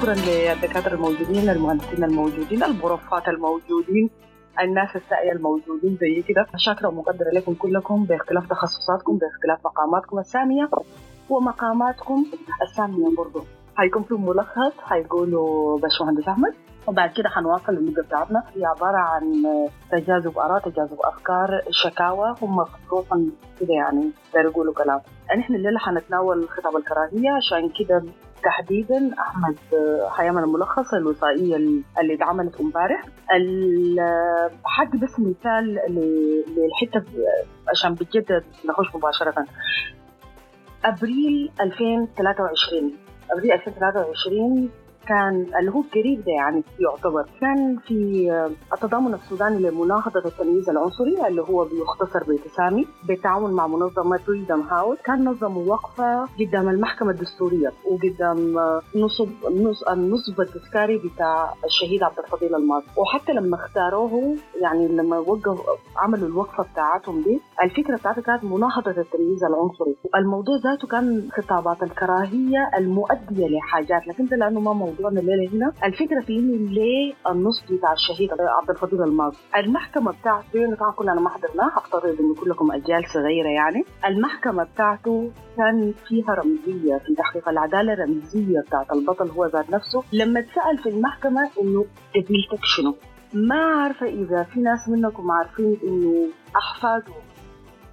شكرا للدكاترة الموجودين المهندسين الموجودين البروفات الموجودين الناس السائية الموجودين زي كده. شاكرة ومقدرة لكم كلكم باختلاف تخصصاتكم باختلاف مقاماتكم السامية ومقاماتكم السامية برضو. هيكون في ملخص هيقولوا باشمهندس أحمد. وبعد كده حنواصل المدة بتاعتنا. هي عبارة عن تجاذب آراء تجاذب أفكار شكاوى. هم خصوصا كده يعني يقولوا كلام. نحن الليلة حنتناول خطاب الكراهية عشان كده تحديدا أحمد حيعمل الملخص الوثائقيه اللي اتعملت امبارح. حد بس مثال للحتة عشان بجد نخش مباشرة. أبريل 2023 أبريل 2023 كان اللي هو قريب ده يعني يعتبر. كان في التضامن السوداني لمناهضة التمييز العنصري اللي هو بيختصر بتسامي بالتعاون مع منظمة فريدم هاوس كان نظموا وقفة قدام المحكمة الدستورية وقدام نصب النصب التذكاري بتاع الشهيد عبد الفضيل الماضي. وحتى لما اختاروه يعني لما وقف عملوا الوقفة بتاعتهم دي الفكرة بتاعتها كانت مناهضة التمييز العنصري. الموضوع ذاته كان خطابات الكراهية المؤدية لحاجات لكن ده لأنه ما موضوعنا الليلة هنا. الفكرة في إنه ليه النص بتاع الشهيد عبد الفضيل الماضي؟ المحكمة بتاعته طبعا كلنا ما حضرناها افترض إنه كلكم أجيال صغيرة يعني. المحكمة بتاعته كان فيها رمزية في تحقيق العدالة رمزيه بتاعت البطل هو ذات نفسه. لما اتسأل في المحكمة إنه قبيلتك شنو؟ ما عارفة إذا في ناس منكم عارفين إنه أحفاده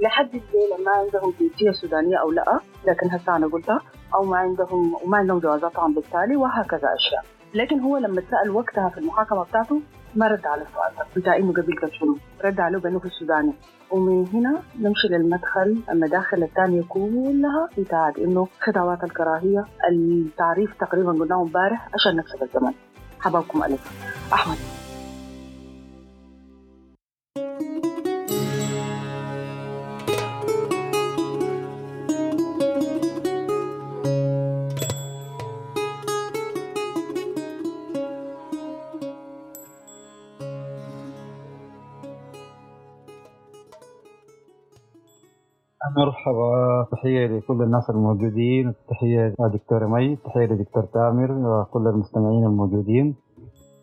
لحد الليلة ما عندهم جنسية سودانية أو لا لكن هسه أنا قلتها أو ما عندهم وما عندهم جوازات طبعا بالتالي وهكذا أشياء. لكن هو لما تسال وقتها في المحاكمة بتاعته ما رد على السؤال. بتاع انه قبيلتك شنو رد عليه بأنه في السوداني ومن هنا نمشي للمدخل المداخل الثانية كلها بتاعت إنه خطوات الكراهية التعريف تقريبا قلناه امبارح عشان نكسب الزمن. حبابكم ألف. أحمد. مرحبا تحية لكل الناس الموجودين. تحية لدكتور مي تحية لدكتور تامر وكل المستمعين الموجودين.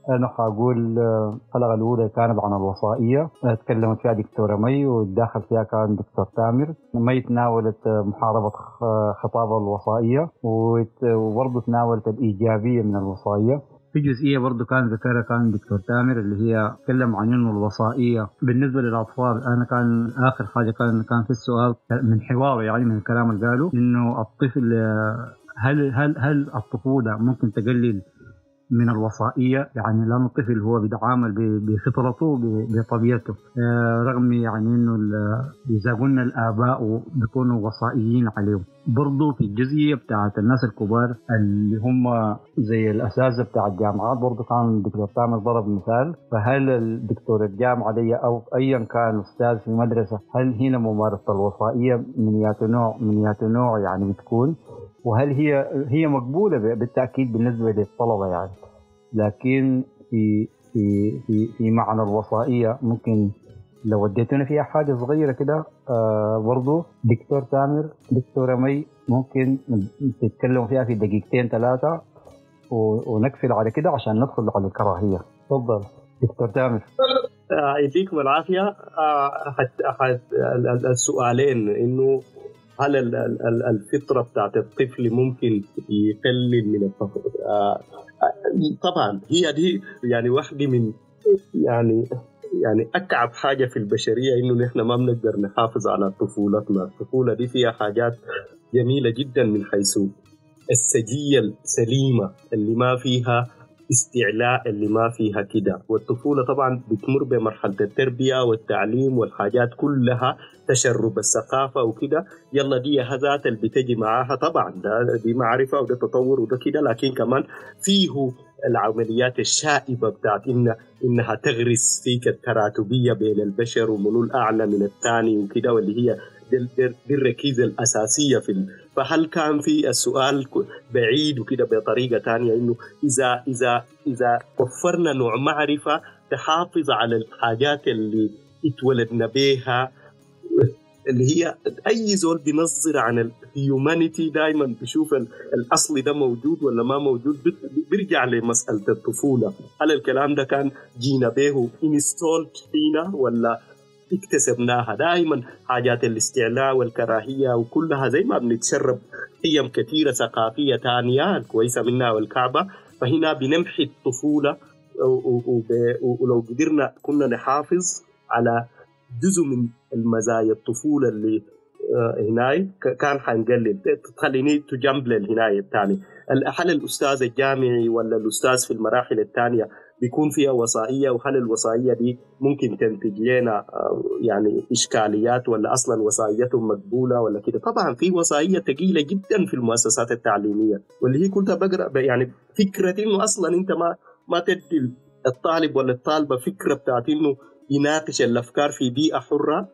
أنا حقول الحلقة الأولى كانت عن الوصائية. تكلمت فيها دكتورة مي والداخل فيها كان دكتور تامر. مي تناولت محاربة خطاب الوصائية وبرضه تناولت الإيجابية من الوصائية. في جزئية برضه كان ذكرها كان دكتور تامر اللي هي تكلم عن إنه الوصائية بالنسبة للأطفال. أنا كان آخر حاجة كان كان في السؤال من حواره يعني من الكلام اللي قاله إنه الطفل هل هل هل الطفولة ممكن تقلل من الوصائية يعني لأن الطفل هو بيتعامل بفطرته بطبيعته. رغم يعني إنه إذا قلنا الآباء بيكونوا وصائيين عليهم. برضو في الجزئيه بتاعت الناس الكبار اللي هم زي الأساتذة بتاع الجامعات برضو كان الدكتور تامر ضرب مثال. فهل الدكتور الجامعة دي أو ايا كان أستاذ في مدرسه هل هنا ممارسة الوصائية من يات نوع من يات نوع يعني بتكون؟ وهل هي هي مقبولة بالتأكيد بالنسبة للطلبة يعني. لكن في في في في معنى الوصائية ممكن لو وديتونا فيها حاجة صغيرة كده آه برضو دكتور تامر دكتوره مي ممكن تتكلموا فيها في دقيقتين ثلاثة ونقفل على كده عشان ندخل على الكراهية. تفضل دكتور تامر. يديكم العافية. السؤالين إنه هل الفطرة بتاعت الطفل ممكن يقلل من الفقر طبعا هي دي يعني واحدة من يعني يعني أكعب حاجة في البشرية إنه نحن ما بنقدر نحافظ على طفولتنا، الطفولة دي فيها حاجات جميلة جدا من حيث السجية السليمة اللي ما فيها استعلاء اللي ما فيها كده. والطفولة طبعا بتمر بمرحلة التربية والتعليم والحاجات كلها تشرب الثقافة وكده. يلا دي هذات اللي بتجي معاها طبعا ده دي معرفة وده تطور وده كده. لكن كمان فيه العمليات الشائبة بتاعت إن إنها تغرس فيك التراتبية بين البشر ومنو الأعلى من الثاني وكده واللي هي دي, الركيزة الأساسية في. فهل كان في السؤال بعيد وكده بطريقة تانية إنه إذا إذا إذا وفرنا نوع معرفة تحافظ على الحاجات اللي اتولدنا بها اللي هي أي زول بينظر عن الهيومانيتي دائما بيشوف الأصل ده موجود ولا ما موجود بيرجع لمسألة الطفولة هل الكلام ده كان جينا به انستولد فينا ولا اكتسبناها. دائما حاجات الاستعلاء والكراهية وكلها زي ما بنتشرب قيم كثيرة ثقافية ثانية الكويسه منها والكعبة. فهنا بنمحي الطفولة ولو قدرنا كنا نحافظ على جزء من المزايا الطفولة اللي آه، هناي. كان حنقلل. تخليني تجنب للهنايه الثاني هل الأستاذ الجامعي ولا الأستاذ في المراحل الثانية بيكون فيها وصائية وهل الوصائية دي ممكن تنتج لنا آه، يعني إشكاليات ولا أصلا وصائيتهم مقبولة ولا كده؟ طبعا في وصائية ثقيله جدا في المؤسسات التعليمية واللي هي كنت بقرأ يعني فكرة إنه أصلا أنت ما ما تدي الطالب ولا الطالبة فكرة بتاعت إنه يناقش الأفكار في بيئة حرة.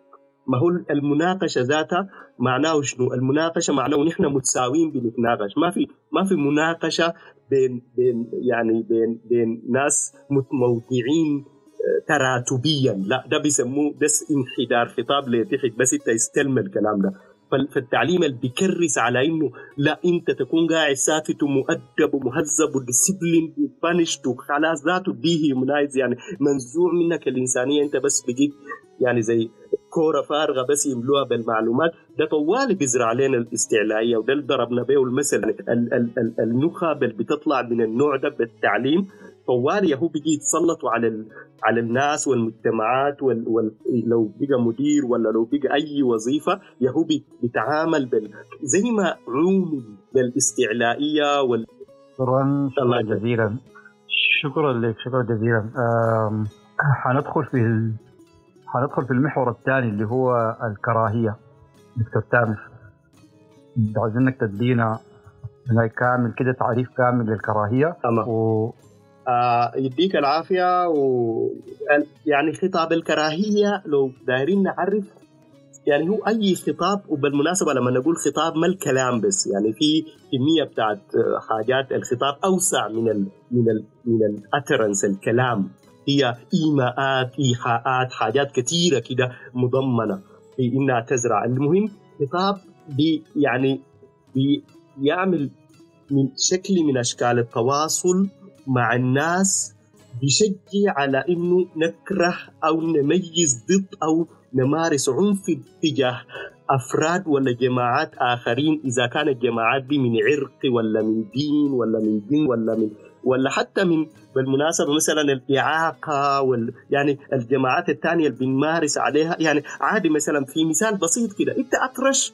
ما هو المناقشة ذاتها معناه شنو؟ المناقشة معناه نحن متساويين بنتناقش، ما في ما في مناقشة بين بين يعني بين بين ناس متموضعين آه، تراتبيا، لا ده بيسموه بس انحدار خطاب لتحت بس انت يستلم الكلام ده، فالتعليم اللي بيكرس على إنه لا انت تكون قاعد ساكت ومؤدب ومهذب وديسيبلين وبانشت وخلاص ذاته دي يعني منزوع منك الإنسانية انت بس بقيت يعني زي كورة فارغة بس يملوها بالمعلومات. ده طوالي بيزرع لنا الاستعلائيه وده اللي ضربنا به المثل. النخب اللي بتطلع من النوع ده بالتعليم. طوالي هو بيجي يتسلطوا على على الناس والمجتمعات وال... وال... لو بقى مدير ولا لو بقى أي وظيفة يهو بيتعامل بال... زي ما عوم بالاستعلائيه وال شكرا شكرا جزيلا. شكرا لك شكرا جزيلا. حندخل في حندخل في المحور الثاني اللي هو الكراهية. دكتور تامر عايزينك تدينا كامل كده تعريف كامل للكراهية. تمام. و... آه يديك العافية. و يعني خطاب الكراهية لو دايرين نعرف يعني هو أي خطاب وبالمناسبة لما نقول خطاب ما الكلام بس يعني في كمية بتاعت حاجات الخطاب أوسع من ال من ال من الاترنس الكلام. هي إيماءات إيحاءات حاجات كثيره كده مضمنة. في إنها تزرع. المهم خطاب بي يعني بيعمل من شكل من أشكال التواصل مع الناس بيشجع على إنه نكره أو نميز ضد أو نمارس عنف تجاه أفراد ولا جماعات آخرين. إذا كانت الجماعات دي من عرق ولا من دين ولا من دين ولا من ولا حتى من بالمناسبة مثلا الإعاقة وال يعني الجماعات الثانية اللي بنمارس عليها يعني عادي مثلا في مثال بسيط كده انت أطرش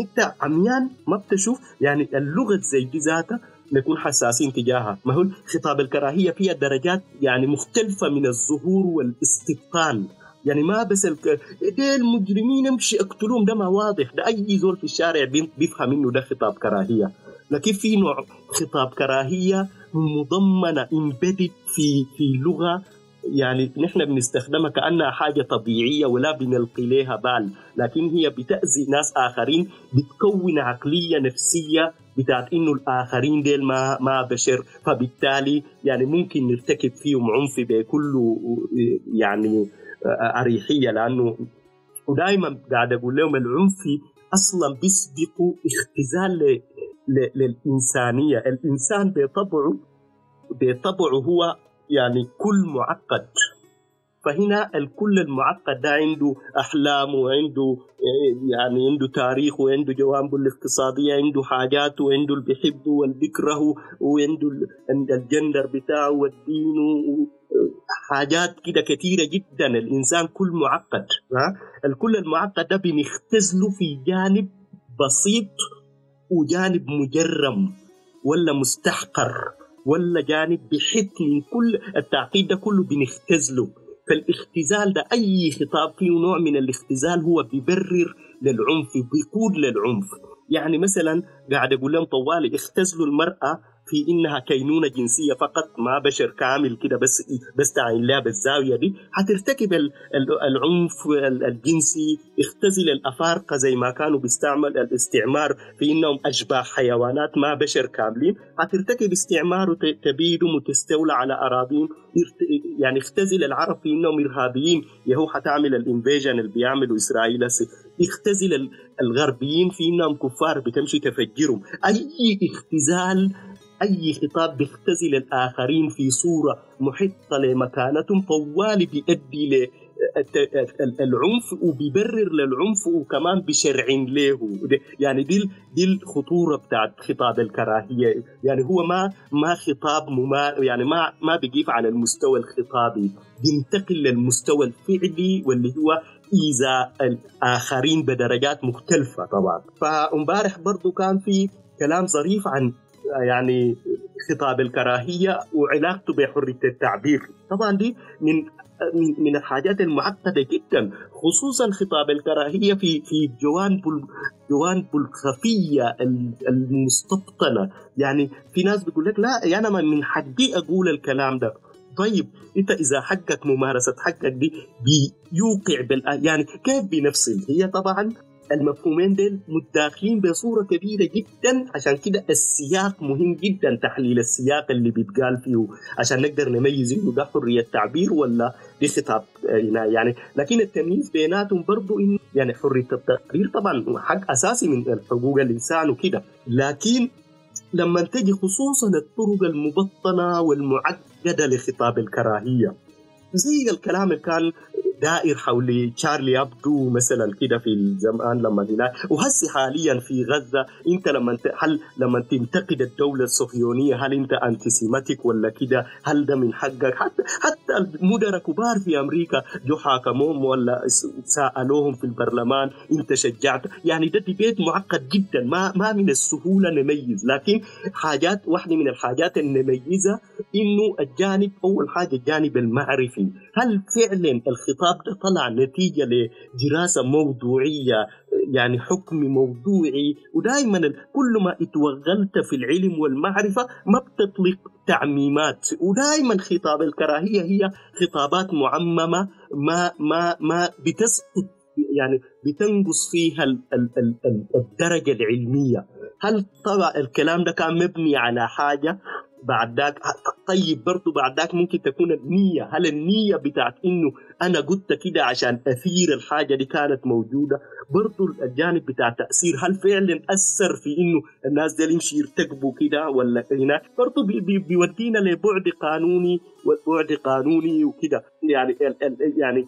انت عميان ما بتشوف يعني اللغة زي دي ذاتها نكون حساسين تجاهها. ما هو خطاب الكراهية فيها درجات يعني مختلفة من الظهور والاستبطان. يعني ما بس الك... دي المجرمين امشي اقتلوهم ده ما واضح. ده أي زول في الشارع بيفهم إنه ده خطاب كراهية. لكن في نوع خطاب كراهية مضمنة امبيدد في في لغة. يعني نحن بنستخدمها كأنها حاجة طبيعية ولا بنلقي لها بال لكن هي بتأذي ناس آخرين بتكون عقلية نفسية بتاعت إنه الآخرين ديل ما ما بشر. فبالتالي يعني ممكن نرتكب فيهم عنف بكل يعني أريحية لأنه ودائما قاعد أقول لهم العنف أصلا بيسبق اختزال للإنسانية، الإنسان بطبعه بطبعه هو يعني كل معقد. فهنا الكل المعقد ده عنده أحلام وعنده يعني عنده تاريخ وعنده جوانبه الاقتصادية عنده حاجات وعنده اللي بيحبه واللي بيكرهه وعنده الجندر بتاعه والدين حاجات كده كثيره جدا. الإنسان كل معقد الكل المعقد ده بنختزله في جانب بسيط وجانب مجرم ولا مستحقر ولا جانب بحث من كل التعقيد ده كله بنختزله. فالاختزال ده أي خطاب فيه نوع من الاختزال هو بيبرر للعنف بيقود للعنف. يعني مثلا قاعد أقول لهم طوالي اختزلوا المرأة في إنها كينونة جنسية فقط ما بشر كامل كده بس بس تعين لها بالزاوية دي. حترتكب العنف الجنسي اختزل الأفارقة زي ما كانوا بيستعمل الاستعمار في إنهم أشباه حيوانات ما بشر كاملين. حترتكب استعمار وتبيدهم وتستولى على أراضيهم. يعني اختزل العرب في إنهم إرهابيين. يهو حتعمل الإنفيجن اللي بيعملوا إسرائيل اختزل الغربيين في إنهم كفار بتمشي تفجرهم. أي اختزال أي خطاب بيختزل الآخرين في صورة محطة لمكانتهم طوال بيؤدي العنف وبيبرر للعنف وكمان بشرع له. يعني دي دي الخطورة بتاعت خطاب الكراهية. يعني هو ما ما خطاب مما يعني ما ما بيقيف على المستوى الخطابي. بينتقل للمستوى الفعلي واللي هو ايذاء الآخرين بدرجات مختلفة طبعا. فامبارح برضو كان في كلام ظريف عن يعني خطاب الكراهية وعلاقته بحرية التعبير. طبعا دي من من الحاجات المعقدة جدا خصوصا خطاب الكراهية في في جوانب جوانب الخفيه المستبطنه يعني في ناس بيقول لك لا يعني أنا من حقي أقول الكلام ده. طيب أنت إذا حقك ممارسة حقك دي بيوقع بال يعني كيف بنفصل هي طبعا المفهومين دول متداخلين بصورة كبيرة جدا. عشان كده السياق مهم جدا تحليل السياق اللي بيتقال فيه عشان نقدر نميز إنه ده حرية تعبير ولا دي خطاب يعني لكن التمييز بيناتهم برضه انه يعني حرية التعبير طبعا حق أساسي من حقوق الإنسان وكده. لكن لما تجي خصوصا الطرق المبطنه والمعقدة لخطاب الكراهية زي الكلام اللي كان دائر حول Charlie Hebdo مثلا كده في الزمان لما هناك وهسه حاليا في غزة أنت لما انت هل لما تنتقد الدولة الصهيونية هل أنت anti-Semitic ولا كده؟ هل ده من حقك؟ حتى حتى المدراء كبار في أمريكا جو حاكموهم ولا سألوهم في البرلمان أنت شجعت؟ يعني ده debate معقد جدا ما ما من السهولة نميز. لكن حاجات واحدة من الحاجات اللي نميزها إنه الجانب أول حاجة الجانب المعرفي. هل فعلا الخطاب طلع نتيجة لدراسة موضوعية يعني حكم موضوعي. ودائما كل ما اتوغلت في العلم والمعرفة ما بتطلق تعميمات. ودائما خطاب الكراهية هي خطابات معممة ما ما ما بتسقط يعني بتنقص فيها الدرجة العلمية. هل طبعا الكلام ده كان مبني على حاجة؟ بعد ذاك طيب بعد ذاك ممكن تكون النية. هل النية بتاعت إنه أنا قلت كده عشان أثير الحاجة دي كانت موجودة؟ برضه الجانب بتاع تأثير. هل فعلا أثر في إنه الناس دي يمشي يرتكبوا كده ولا هنا؟ برضه بي بي بيودينا لبعد قانوني والبعد قانوني وكده. يعني يعني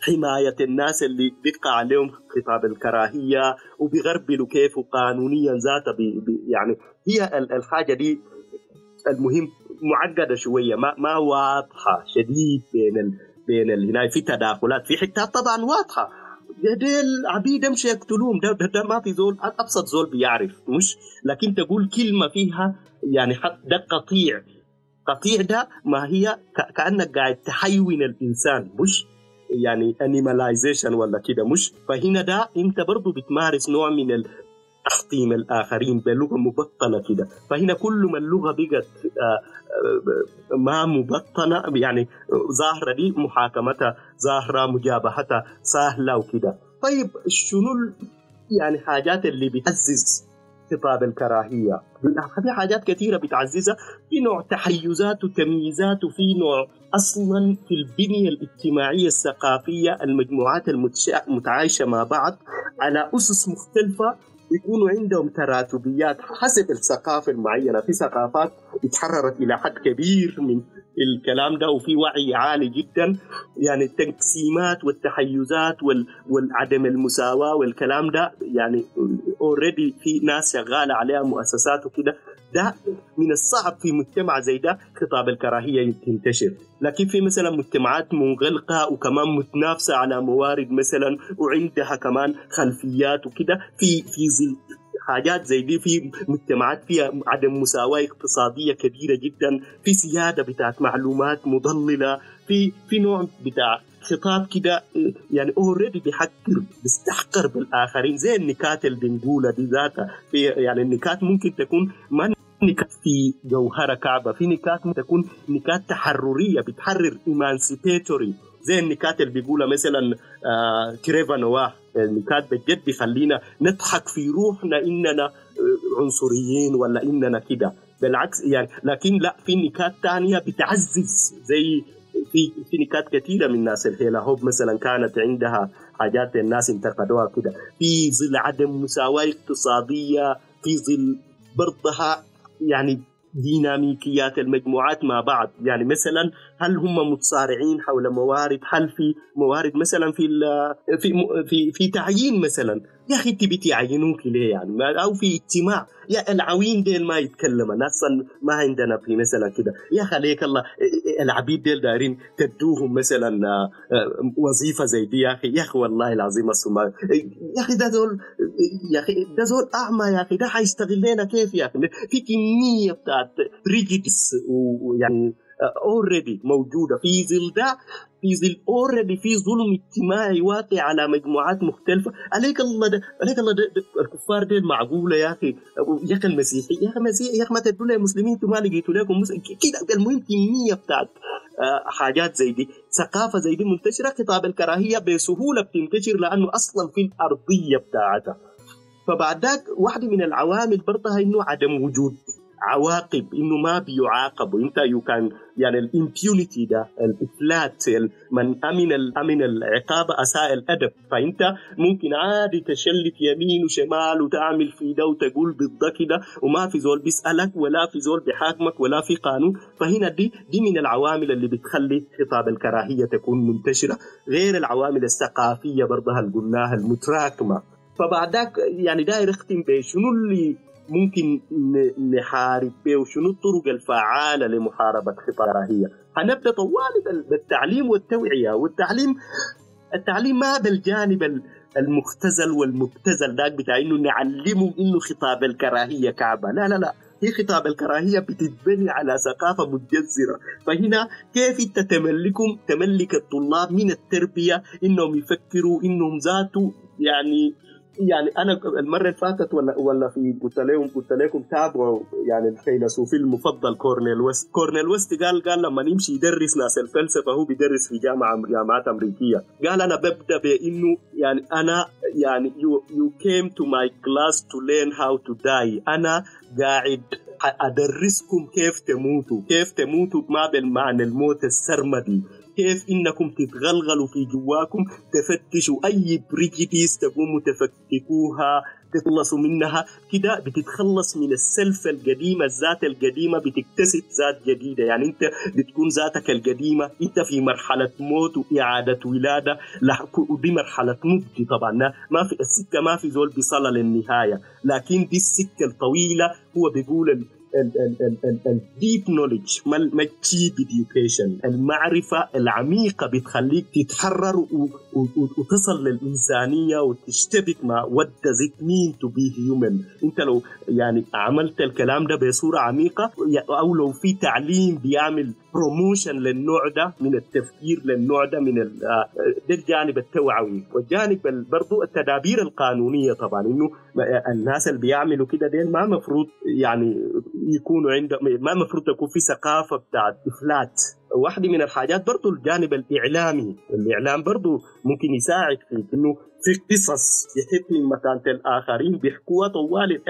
حماية الناس اللي بيقع عليهم خطاب الكراهية وبيغربلوا كيف قانونيا ذاته. يعني هي الحاجة دي المهم معقدة شوية ما ما واضحة شديد بين ال... بين ال... هنا في تداخلات في حتات طبعا واضحة. ديل عبيد امشي يقتلوهم ده, ده, ده ما في زول أبسط زول بيعرف مش؟ لكن تقول كلمة فيها يعني ده قطيع. قطيع ده ما هي كأنك قاعد تحيون الإنسان مش؟ يعني انيماليزيشن ولا كده مش؟ فهنا ده أنت برضه بتمارس نوع من تحطيم الآخرين بلغة مبطنة كده. فهنا كل ما اللغة بقت ما مبطنة يعني ظاهرة دي محاكمتها ظاهرة مجابهتها سهلة وكده. طيب شنو يعني حاجات اللي بتعزز خطاب الكراهية؟ في حاجات كثيرة بتعززها. في نوع تحيزات وتمييزات وفي نوع أصلا في البنية الاجتماعية الثقافية المجموعات المتعايشة مع بعض على أسس مختلفة يكونوا عندهم تراتبيات حسب الثقافة المعينة. في ثقافات اتحررت إلى حد كبير من الكلام ده وفي وعي عالي جدا. يعني التقسيمات والتحيزات والعدم المساواة والكلام ده يعني اوريدي في ناس شغالة عليها مؤسسات وكده. ده من الصعب في مجتمع زي ده خطاب الكراهية تنتشر لكن في مثلا مجتمعات منغلقة وكمان متنافسة على موارد مثلا وعندها كمان خلفيات وكده في في زي حاجات زي دي في مجتمعات فيها عدم مساواة اقتصادية كبيرة جدا في سيادة بتاعت معلومات مضللة في في نوع بتاع خطاب كده يعني already بيحكر بيستحقر بالآخرين زي النكات اللي بنقولها دي ذاتها في يعني النكات ممكن تكون ما نكات في جوهرة كعبة في نكات تكون نكات تحررية بتحرر emancipatory زي النكات اللي بيقولها مثلا آه تريفور نواه النكات بجد بيخلينا نضحك في روحنا إننا عنصريين ولا إننا كده. بالعكس يعني لكن لا في نكات تانية بتعزز. زي في في نكات كثيره من الناس. الهيلا هوب مثلا كانت عندها حاجات الناس انتقدوها كده. في ظل عدم مساواة اقتصادية في ظل برضها يعني ديناميكيات المجموعات مع بعض. يعني مثلا هل هم متصارعين حول موارد؟ هل في موارد مثلا في في في في تعيين مثلا؟ يا أخي تبي تعينوك ليه يعني؟ أو في اجتماع. يا العوين ديل ما يتكلم. الناس ما عندنا في مثلا كده. يا خليك الله. العبيد ديل دايرين تدوهم مثلا وظيفة زي دي. يا أخي يا أخي والله العظيم الصومال يا أخي ده زول يا أخي ده زول أعمى يا أخي. ده حيشتغل لنا كيف يا أخي؟ في كمية بتاعت ريجيدس ويعني اوريدي موجودة في ظل ده في ظل already في ظلم اجتماعي واقع على مجموعات مختلفة. عليك الله ده عليك الله ده, الكفار دي معقولة يا أخي؟ يا أخي المسيحي يا أخي المسيح يا أخي ما تدوا لي مسلمين أنتم ما لقيتوا لكم كده المهم كميه بتاعت حاجات زي دي. ثقافة زي دي منتشرة خطاب الكراهية بسهولة بتنتشر لأنه أصلا في الأرضية بتاعتها. فبعد ذاك واحدة من العوامل برضها إنه عدم وجود عواقب إنه ما بيعاقبوا انت you can يعني الإمبيونيتي ده الإفلات من أمن أمن العقاب أساء الأدب. فإنت ممكن عادي تشلت يمين وشمال وتعمل في ده وتقول ضد كده وما في زول بيسألك ولا في زول بيحاكمك ولا في قانون. فهنا دي دي من العوامل اللي بتخلي خطاب الكراهية تكون منتشرة. غير العوامل الثقافية برضها اللي قلناها المتراكمة. فبعد ذاك يعني داير اختم بشنو اللي ممكن نحارب به وشنو الطرق الفعالة لمحاربة خطاب الكراهية هنبدأ طوال بالتعليم والتوعية. والتعليم التعليم ما هذا الجانب المختزل والمبتذل ذاك بتاع إنه نعلمه إنه خطاب الكراهية كعبة. لا لا لا. هي خطاب الكراهية بتتبني على ثقافة متجذرة. فهنا كيف انت تملكهم؟ تملك الطلاب من التربية إنهم يفكروا إنهم ذاته يعني يعني أنا المرة اللي فاتت ولا ولا في قلت لهم قلت لكم تابعوا يعني الفيلسوف المفضل كورنيل ويست. كورنيل ويست قال قال لما يمشي يدرس ناس الفلسفة هو بيدرس في جامعة جامعات أمريكية. قال أنا ببدأ بإنه يعني أنا يعني you, you came to my class to learn how to die. أنا قاعد أدرسكم كيف تموتوا. كيف تموتوا ما بالمعنى الموت السرمدي. كيف إنكم تتغلغلوا في جواكم؟ تفتشوا أي بريجيديس تقوموا تفككوها تخلصوا منها. كده بتتخلص من السلف القديمة الذات القديمة بتكتسب ذات جديدة. يعني أنت بتكون ذاتك القديمة. أنت في مرحلة موت وإعادة ولادة. ودي مرحلة نضج طبعا. ما في السكة ما في زول بيصل للنهاية. لكن دي السكة الطويلة. هو بيقول ال deep knowledge ما ال cheap education المعرفة العميقة بتخليك تتحرر وتصل للإنسانية وتشتبك مع what does it mean to be human انت لو يعني عملت الكلام ده بصورة عميقة أو لو في تعليم بيعمل promotion للنوع ده من التفكير للنوع ده من ده الجانب التوعوي. والجانب برضو التدابير القانونية طبعا إنه الناس اللي بيعملوا كده ما مفروض يعني يكونوا عندهم ما مفروض تكون في ثقافة بتاعت إفلات. واحدة من الحاجات برضو الجانب الإعلامي. الإعلام برضو ممكن يساعد في إنه في قصص يحط من مكانة الآخرين بيحكوها طوال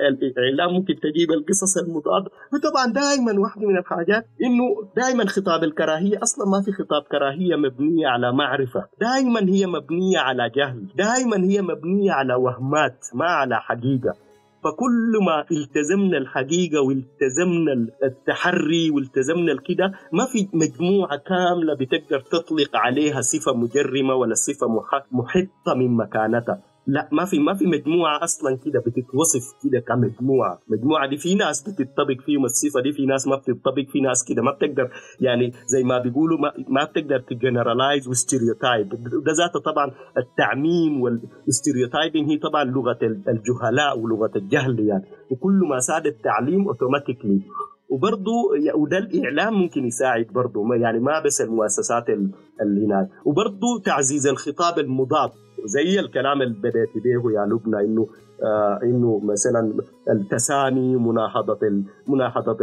الإعلام. ممكن تجيب القصص المضادة. وطبعا دائما واحدة من الحاجات إنه دائما خطاب الكراهية. أصلا ما في خطاب كراهية مبنية على معرفة. دائما هي مبنية على جهل. دائما هي مبنية على وهمات ما على حقيقة. فكل ما التزمنا الحقيقة والتزمنا التحري والتزمنا الكده ما في مجموعة كاملة بتقدر تطلق عليها صفة مجرمة ولا صفة محطة من مكانتها. لا ما في ما في مجموعة أصلا كده بتتوصف كده كمجموعة، المجموعه دي في ناس بتطبق فيهم الصفة دي في ناس ما بتطبق في ناس كده ما بتقدر يعني زي ما بيقولوا ما, ما بتقدر ت generalize و stereotype. ده ذاته طبعا التعميم وال stereotyping هي طبعا لغة الجهلاء ولغة الجهل يعني. وكل ما ساد التعميم automatically وبرضه وده الإعلام ممكن يساعد برضه يعني ما بس المؤسسات اللي هناك. وبرضه تعزيز الخطاب المضاد. زي الكلام اللي بدأت به يا لبنى إنه آه إنه مثلا التسامي مناهضه مناهضه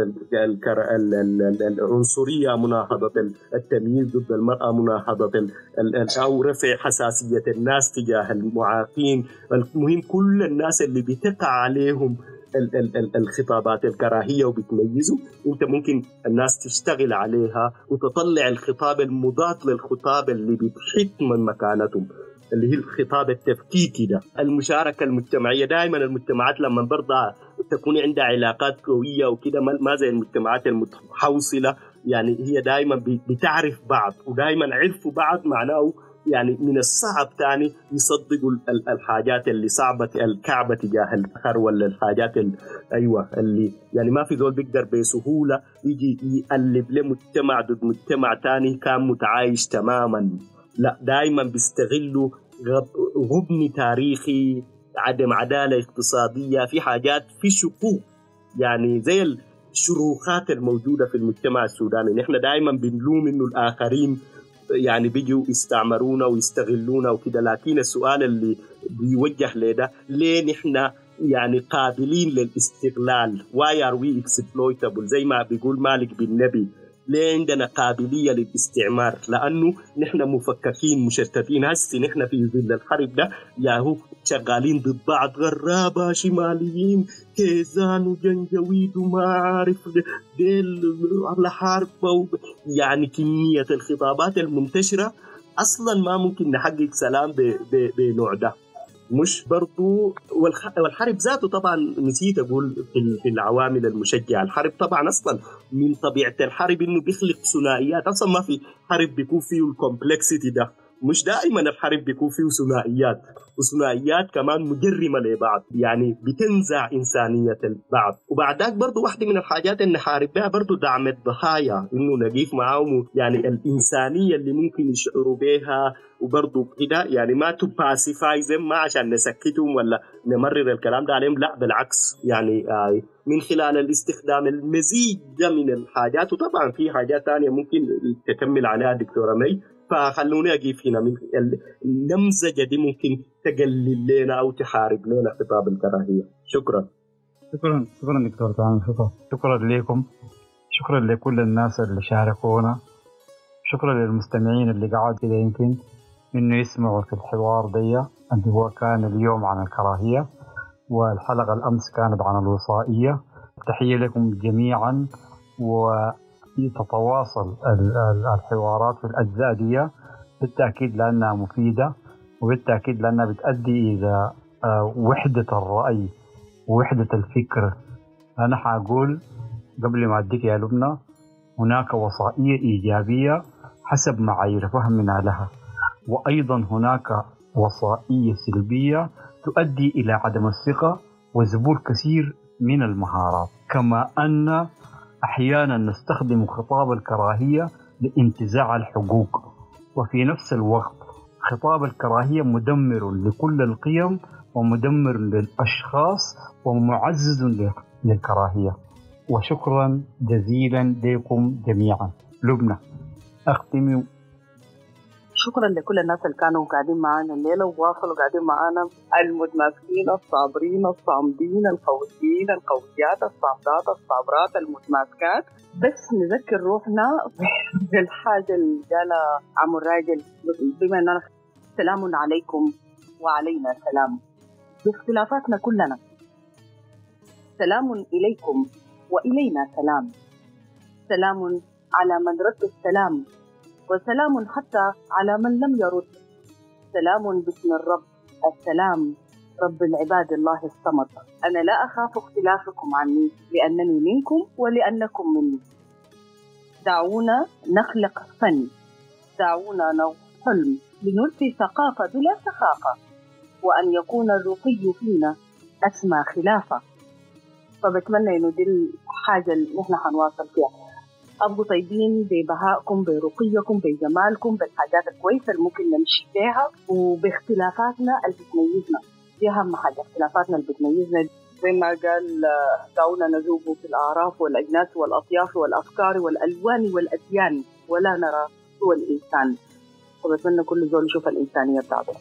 العنصرية مناهضه التمييز ضد المرأة مناهضه أو رفع حساسية الناس تجاه المعاقين. المهم كل الناس اللي بتقع عليهم ال ال ال الخطابات الكراهية وبتميزه أنت ممكن الناس تشتغل عليها وتطلع الخطاب المضاد للخطاب اللي بتحط من مكانتهم. اللي هي الخطاب التفكيكي ده. المشاركة المجتمعية دائما المجتمعات لما برضه تكون عندها علاقات قوية وكده ما زي المجتمعات المتحوصلة. يعني هي دائما بتعرف بعض ودائما عرفوا بعض معناه يعني من الصعب تاني يصدقوا الحاجات اللي صعبة الكعبة تجاه الآخر ولا الحاجات اللي أيوة اللي يعني ما في ذول بيقدر بسهولة يجي يقلب لمجتمع ضد مجتمع تاني كان متعايش تماما. لا دائما بيستغلوا غبن تاريخي عدم عدالة اقتصادية في حاجات في شقوق. يعني زي الشروخات الموجودة في المجتمع السوداني. نحن دائما بنلوم إنه الآخرين يعني بيجوا يستعمرونا ويستغلونا وكده. لكن السؤال اللي بيوجه لده ليه نحن يعني قابلين للاستغلال؟ Why are we exploitable زي ما بيقول مالك بن نبي ليه عندنا قابلية للاستعمار لأنه نحن مفككين مشتتين. هسي نحن في ظل الحرب ده ياهو شغالين ضد بعض غرابة شماليين كيزان وجنجويد وما عارف ديل على حرب يعني كمية الخطابات المنتشرة أصلا ما ممكن نحقق سلام بنوع ده. مش برضو والحرب ذاته طبعا نسيت أقول في العوامل المشجعة. الحرب طبعا أصلا من طبيعة الحرب إنه بيخلق ثنائيات. أصلا ما في حرب بيكون فيه ال complexity ده. مش دائما الحرب بيكون فيه ثنائيات وثنائيات كمان مجرمة لبعض يعني بتنزع إنسانية البعض. وبعد ذاك برضه واحدة من الحاجات اللي نحارب بها برضه دعم الضحايا إنه نقيف معاهم يعني الإنسانية اللي ممكن يشعروا بها وبرضه كده يعني ما تباسيفايزم ما عشان نسكتهم ولا نمرر الكلام ده عليهم لا بالعكس يعني آه من خلال الاستخدام المزيد من الحاجات. وطبعا في حاجات ثانية ممكن تكمل عليها دكتورة مي. فخلوني اقيف هنا من النمذجه دي ممكن تقلل لنا أو تحارب لنا خطاب الكراهية. شكرا. شكرا شكرا دكتور تعالى شكرا. شكرا لكم. شكرا لكل الناس اللي شاركونا. شكرا للمستمعين اللي قعدوا كده يمكن إنه يسمعوا في الحوار دي. اللي هو كان اليوم عن الكراهية والحلقة الأمس كانت عن الوصائية. تحية لكم جميعا و تتواصل الحوارات في الأجزاء دي بالتأكيد لأنها مفيدة وبالتأكيد لأنها بتؤدي إلى آه، وحدة الرأي ووحدة الفكر. أنا حأقول قبل ما أديك يا لبنى هناك وصائية إيجابية حسب معايير فهمنا لها وأيضا هناك وصائية سلبية تؤدي إلى عدم الثقة وزبور كثير من المهارات. كما أن أحيانا نستخدم خطاب الكراهية لانتزاع الحقوق. وفي نفس الوقت خطاب الكراهية مدمر لكل القيم ومدمر للأشخاص ومعزز للكراهية. وشكرا جزيلا لكم جميعا. لبنى. أختم شكرا لكل الناس اللي كانوا قاعدين معانا. الليلة وواصلوا قاعدين معانا. المتماسكين الصابرين الصامدين القويين القويات الصامدات الصابرات المتماسكات. بس نذكر روحنا بالحاجة اللي قالها عم الراجل. بما إننا سلام عليكم وعلينا سلام. باختلافاتنا كلنا. سلام إليكم وإلينا سلام. سلام على من رد السلام. وسلام حتى على من لم يرد. سلام باسم الرب. السلام. رب العباد الله الصمد. أنا لا أخاف اختلافكم عني لأنني منكم ولأنكم مني. دعونا نخلق فن. دعونا نغ حلم. لنلقي ثقافة بلا سخافة. وأن يكون الرقي فينا أسمى خلافة. فبتمنى إنه دي الحاجة اللي نحن حنواصل فيها. ابقوا طيبين ببهائكم برقيكم بجمالكم بالحاجات الكويسة اللي ممكن نمشي فيها. وباختلافاتنا اللي بتميزنا دي أهم حاجة اختلافاتنا اللي بتميزنا. زي ما قال دعونا نذوب في الأعراف والأجناس والأطياف والأفكار والألوان والأديان ولا نرى سوى الإنسان. وبتمنى كل زول يشوف الإنسانية بتاعته.